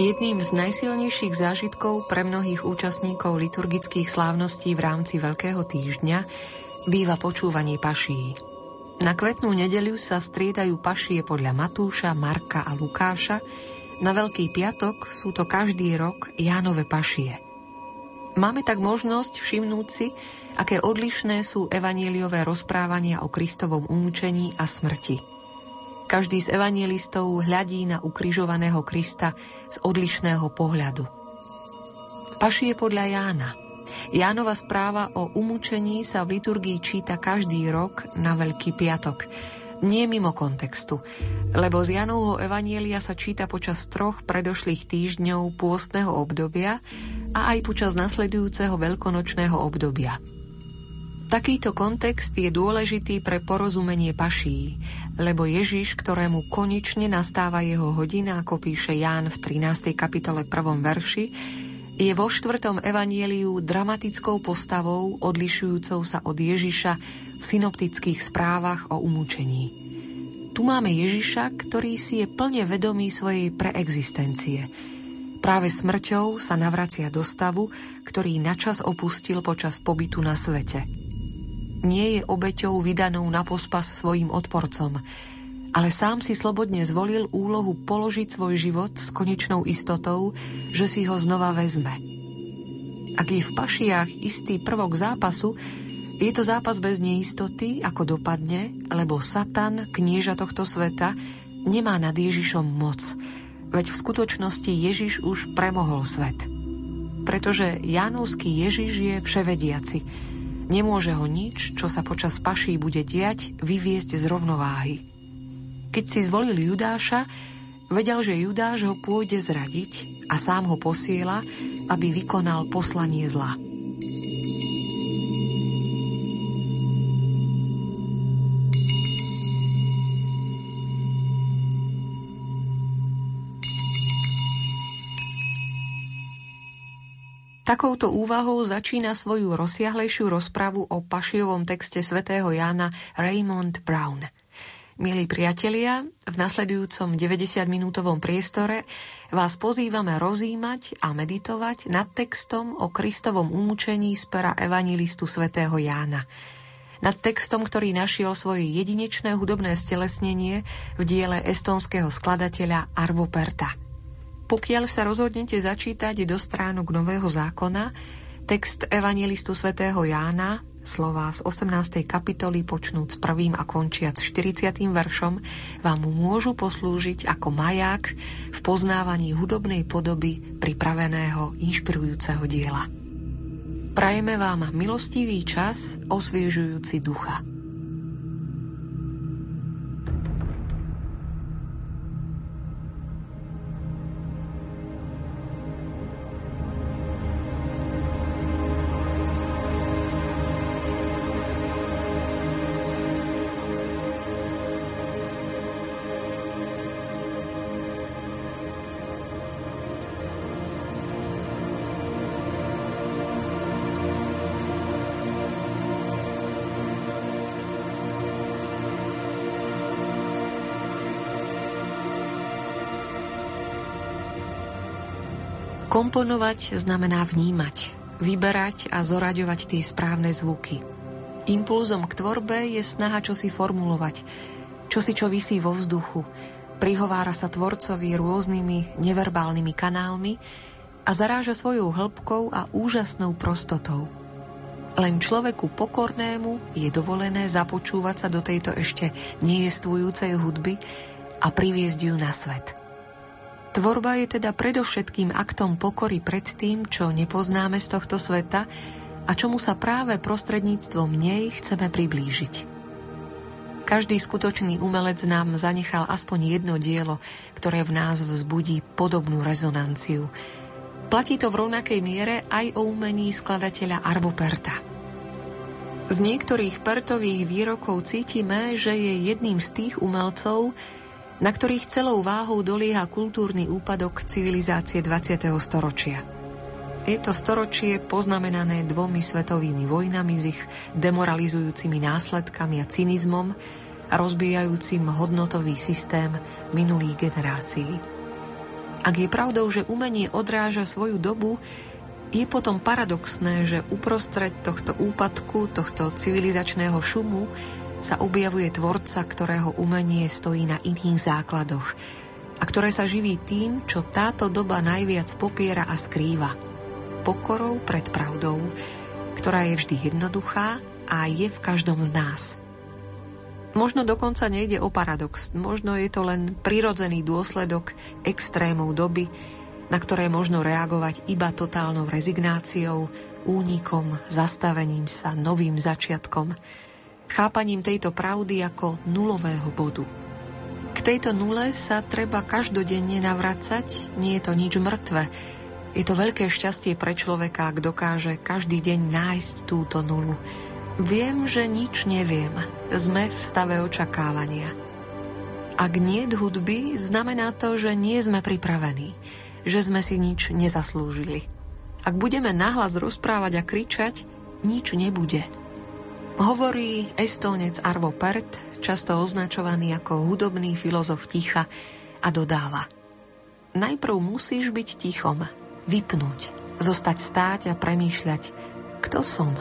Jedným z najsilnejších zážitkov pre mnohých účastníkov liturgických slávností v rámci Veľkého týždňa býva počúvanie paší. Na kvetnú nedeľu sa striedajú pašie podľa Matúša, Marka a Lukáša. Na Veľký piatok sú to každý rok Jánove pašie. Máme tak možnosť všimnúť si, aké odlišné sú evanieliové rozprávania o Kristovom umúčení a smrti. Každý z evanielistov hľadí na ukrižovaného Krista z odlišného pohľadu. Pašie podľa Jána – Jánova správa o umúčení sa v liturgii číta každý rok na Veľký piatok. Nie mimo kontextu, lebo z Janovho Evanielia sa číta počas troch predošlých týždňov pôstneho obdobia a aj počas nasledujúceho veľkonočného obdobia. Takýto kontext je dôležitý pre porozumenie paší, lebo Ježiš, ktorému konečne nastáva jeho hodina, ako píše Ján v 13. kapitole 1. verši, je vo štvrtom evanieliu dramatickou postavou odlišujúcou sa od Ježiša v synoptických správach o umúčení. Tu máme Ježiša, ktorý si je plne vedomý svojej preexistencie. Práve smrťou sa navracia do stavu, ktorý načas opustil počas pobytu na svete. Nie je obeťou vydanou na pospas svojim odporcom, ale sám si slobodne zvolil úlohu položiť svoj život s konečnou istotou, že si ho znova vezme. Ak je v pašiach istý prvok zápasu, je to zápas bez neistoty, ako dopadne, lebo Satan, knieža tohto sveta, nemá nad Ježišom moc, veď v skutočnosti Ježiš už premohol svet. Pretože Jánovský Ježiš je vševediaci. Nemôže ho nič, čo sa počas paší bude diať, vyviesť z rovnováhy. Keď si zvolil Judáša, vedel, že Judáš ho pôjde zradiť a sám ho posiela, aby vykonal poslanie zla. Takouto úvahou začína svoju rozsiahlejšiu rozpravu o pašiovom texte svätého Jána Raymond Brown – Milí priatelia, v nasledujúcom 90-minútovom priestore vás pozývame rozímať a meditovať nad textom o Kristovom umúčení z pera evanilistu svätého Jána. Nad textom, ktorý našiel svoje jedinečné hudobné stelesnenie v diele estonského skladateľa Arvo Perta. Pokiaľ sa rozhodnete začítať do stránok Nového zákona, text evangelistu svätého Jána Slová z 18. kapitoly počnúc prvým a končiac 40. veršom vám môžu poslúžiť ako maják v poznávaní hudobnej podoby pripraveného inšpirujúceho diela. Prajeme vám milostivý čas osviežujúci ducha. Komponovať znamená vnímať, vyberať a zoraďovať tie správne zvuky. Impulzom k tvorbe je snaha čosi formulovať, čosi čo vysí vo vzduchu, prihovára sa tvorcovi rôznymi neverbálnymi kanálmi a zaráža svojou hĺbkou a úžasnou prostotou. Len človeku pokornému je dovolené započúvať sa do tejto ešte nejestvujúcej hudby a priviesť ju na svet. Tvorba je teda predovšetkým aktom pokory pred tým, čo nepoznáme z tohto sveta a čomu sa práve prostredníctvom nej chceme priblížiť. Každý skutočný umelec nám zanechal aspoň jedno dielo, ktoré v nás vzbudí podobnú rezonanciu. Platí to v rovnakej miere aj o umení skladateľa Arvo Perta. Z niektorých Pertových výrokov cítime, že je jedným z tých umelcov, na ktorých celou váhou dolieha kultúrny úpadok civilizácie 20. storočia. Je to storočie poznamenané dvomi svetovými vojnami s ich demoralizujúcimi následkami a cynizmom, rozbijajúcim hodnotový systém minulých generácií. Ak je pravdou, že umenie odráža svoju dobu, je potom paradoxné, že uprostred tohto úpadku, tohto civilizačného šumu sa objavuje tvorca, ktorého umenie stojí na iných základoch a ktoré sa živí tým, čo táto doba najviac popiera a skrýva. Pokorou pred pravdou, ktorá je vždy jednoduchá a je v každom z nás – Možno dokonca nejde o paradox, možno je to len prirodzený dôsledok extrémov doby, na ktoré možno reagovať iba totálnou rezignáciou, únikom, zastavením sa, novým začiatkom, chápaním tejto pravdy ako nulového bodu. K tejto nule sa treba každodenne navracať, nie je to nič mŕtve. Je to veľké šťastie pre človeka, ak dokáže každý deň nájsť túto nulu, Viem, že nič neviem. Sme v stave očakávania. Ak nie hudby, znamená to, že nie sme pripravení, že sme si nič nezaslúžili. Ak budeme nahlas rozprávať a kričať, nič nebude. Hovorí estónec Arvo Pert, často označovaný ako hudobný filozof ticha, a dodáva. Najprv musíš byť tichom, vypnúť, zostať stáť a premýšľať, kto som,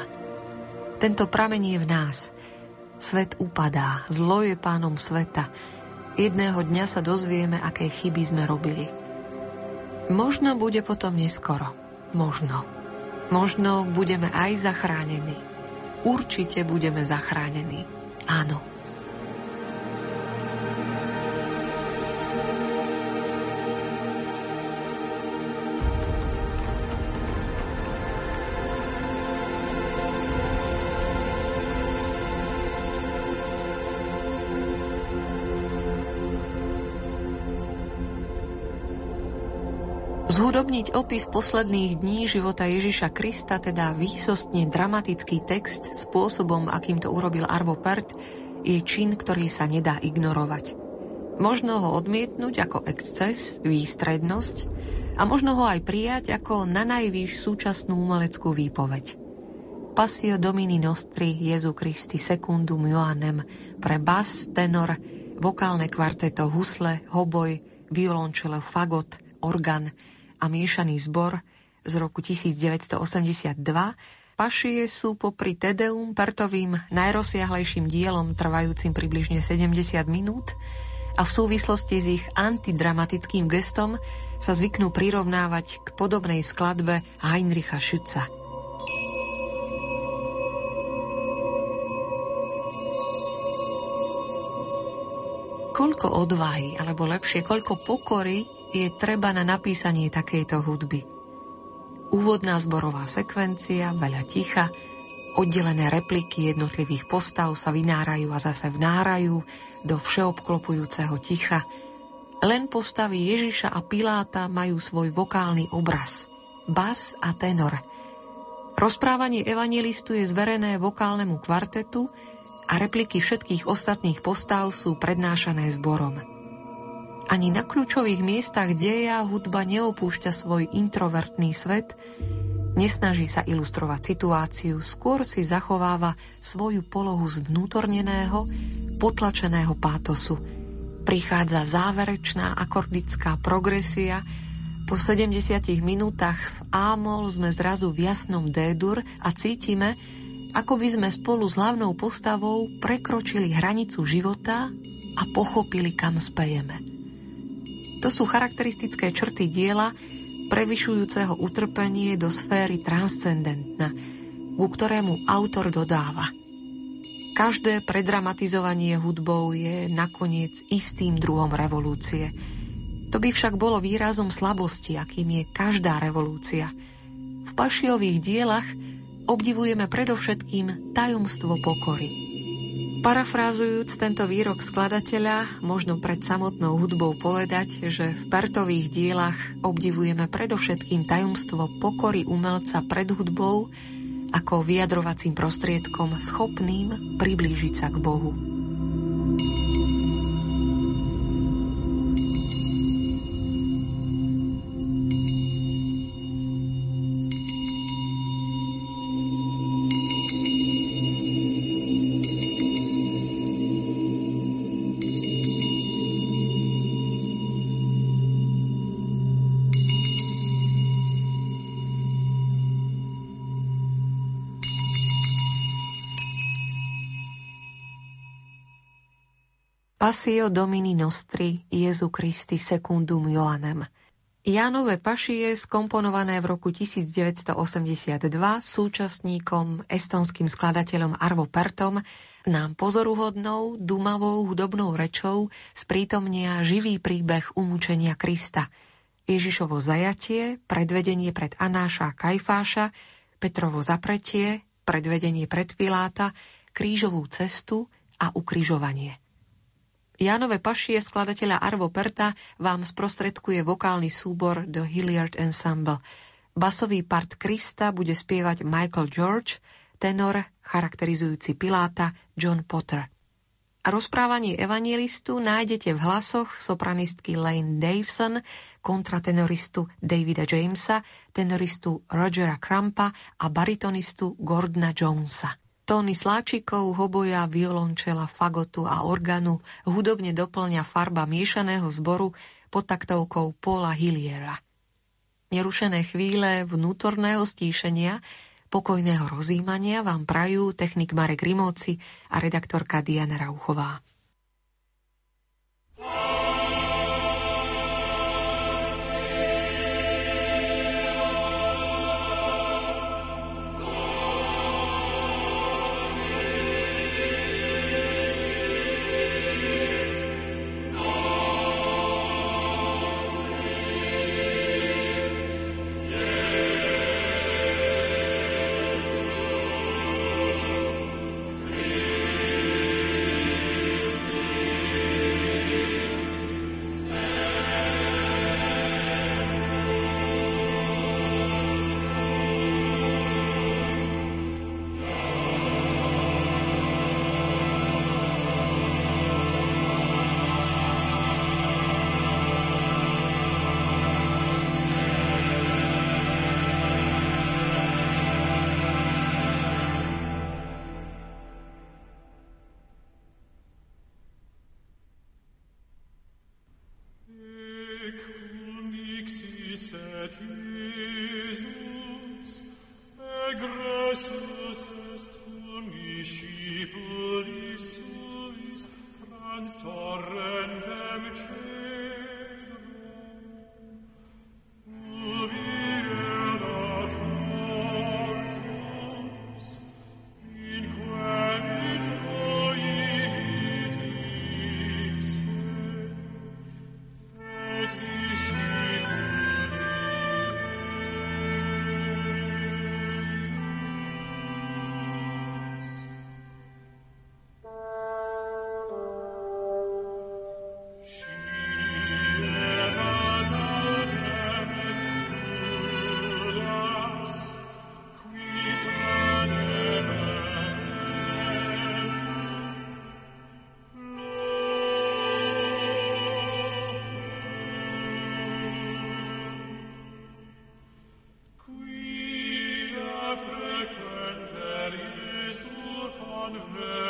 tento pramen je v nás. Svet upadá, zlo je pánom sveta. Jedného dňa sa dozvieme, aké chyby sme robili. Možno bude potom neskoro. Možno. Možno budeme aj zachránení. Určite budeme zachránení. Áno. Zhudobniť opis posledných dní života Ježiša Krista, teda výsostne dramatický text spôsobom, akým to urobil Arvo Pärt, je čin, ktorý sa nedá ignorovať. Možno ho odmietnúť ako exces, výstrednosť a možno ho aj prijať ako na najvýš súčasnú umeleckú výpoveď. Pasio Domini Nostri Jezu Christi Secundum Joannem pre bas, tenor, vokálne kvarteto, husle, hoboj, violončelo, fagot, organ – a miešaný zbor z roku 1982, Pašie sú popri Tedeum Pertovým najrozsiahlejším dielom trvajúcim približne 70 minút a v súvislosti s ich antidramatickým gestom sa zvyknú prirovnávať k podobnej skladbe Heinricha Schütza. Koľko odvahy, alebo lepšie, koľko pokory je treba na napísanie takejto hudby. Úvodná zborová sekvencia, veľa ticha, oddelené repliky jednotlivých postav sa vynárajú a zase vnárajú do všeobklopujúceho ticha. Len postavy Ježiša a Piláta majú svoj vokálny obraz, bas a tenor. Rozprávanie evangelistu je zverené vokálnemu kvartetu a repliky všetkých ostatných postav sú prednášané zborom. Ani na kľúčových miestach deja hudba neopúšťa svoj introvertný svet, nesnaží sa ilustrovať situáciu, skôr si zachováva svoju polohu zvnútorneného, potlačeného pátosu. Prichádza záverečná akordická progresia, po 70 minútach v ámol sme zrazu v jasnom D-dur a cítime, ako by sme spolu s hlavnou postavou prekročili hranicu života a pochopili, kam spejeme. To sú charakteristické črty diela, prevyšujúceho utrpenie do sféry transcendentna, ku ktorému autor dodáva. Každé predramatizovanie hudbou je nakoniec istým druhom revolúcie. To by však bolo výrazom slabosti, akým je každá revolúcia. V pašiových dielach obdivujeme predovšetkým tajomstvo pokory. Parafrázujúc tento výrok skladateľa, možno pred samotnou hudbou povedať, že v Pertových dielach obdivujeme predovšetkým tajomstvo pokory umelca pred hudbou ako vyjadrovacím prostriedkom schopným priblížiť sa k Bohu. Pasio Domini Nostri Jezu Christi Secundum Joanem. Jánové pašie skomponované v roku 1982 súčasníkom estonským skladateľom Arvo Pertom nám pozoruhodnou, dumavou hudobnou rečou sprítomnia živý príbeh umúčenia Krista, Ježišovo zajatie, predvedenie pred Anáša a Kajfáša, Petrovo zapretie, predvedenie pred Piláta, krížovú cestu a ukrižovanie. Janové pašie skladateľa Arvo Perta vám sprostredkuje vokálny súbor The Hilliard Ensemble. Basový part Krista bude spievať Michael George, tenor charakterizujúci Piláta John Potter. A rozprávanie evangelistu nájdete v hlasoch sopranistky Lane Davison, kontratenoristu Davida Jamesa, tenoristu Rogera Crampa a baritonistu Gordona Jonesa. Tóny sláčikov, hoboja, violončela, fagotu a organu hudobne doplňa farba miešaného zboru pod taktovkou Paula Hilliera. Nerušené chvíle vnútorného stíšenia, pokojného rozímania vám prajú technik Marek Rimóci a redaktorka Diana Rauchová. on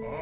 Oh.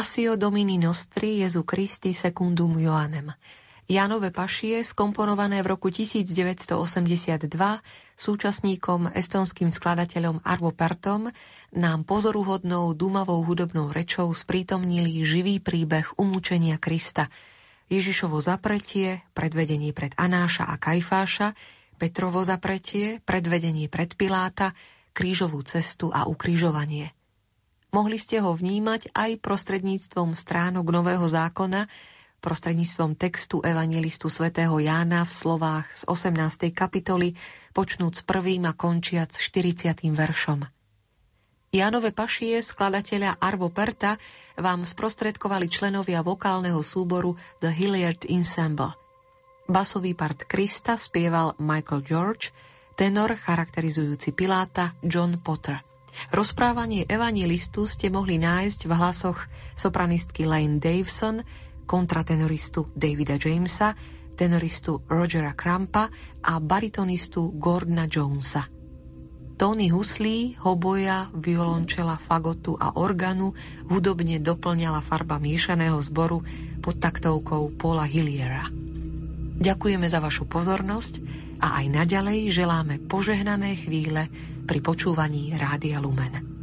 Passio Domini Nostri Jezu Christi Secundum Joannem. Janove pašie, skomponované v roku 1982 súčasníkom estonským skladateľom Arvo Pertom, nám pozoruhodnou dúmavou hudobnou rečou sprítomnili živý príbeh umúčenia Krista, Ježišovo zapretie, predvedenie pred Anáša a Kajfáša, Petrovo zapretie, predvedenie pred Piláta, krížovú cestu a ukrižovanie – Mohli ste ho vnímať aj prostredníctvom stránok Nového zákona, prostredníctvom textu evangelistu svätého Jána v slovách z 18. kapitoly, počnúc prvým a končiac 40. veršom. Jánove pašie skladateľa Arvo Perta vám sprostredkovali členovia vokálneho súboru The Hilliard Ensemble. Basový part Krista spieval Michael George, tenor charakterizujúci Piláta John Potter – Rozprávanie evangelistu ste mohli nájsť v hlasoch sopranistky Lane Davison, kontratenoristu Davida Jamesa, tenoristu Rogera Krampa a baritonistu Gordona Jonesa. Tony huslí, hoboja, violončela, fagotu a organu hudobne doplňala farba miešaného zboru pod taktovkou Paula Hilliera. Ďakujeme za vašu pozornosť a aj naďalej želáme požehnané chvíle pri počúvaní Rádia Lumen.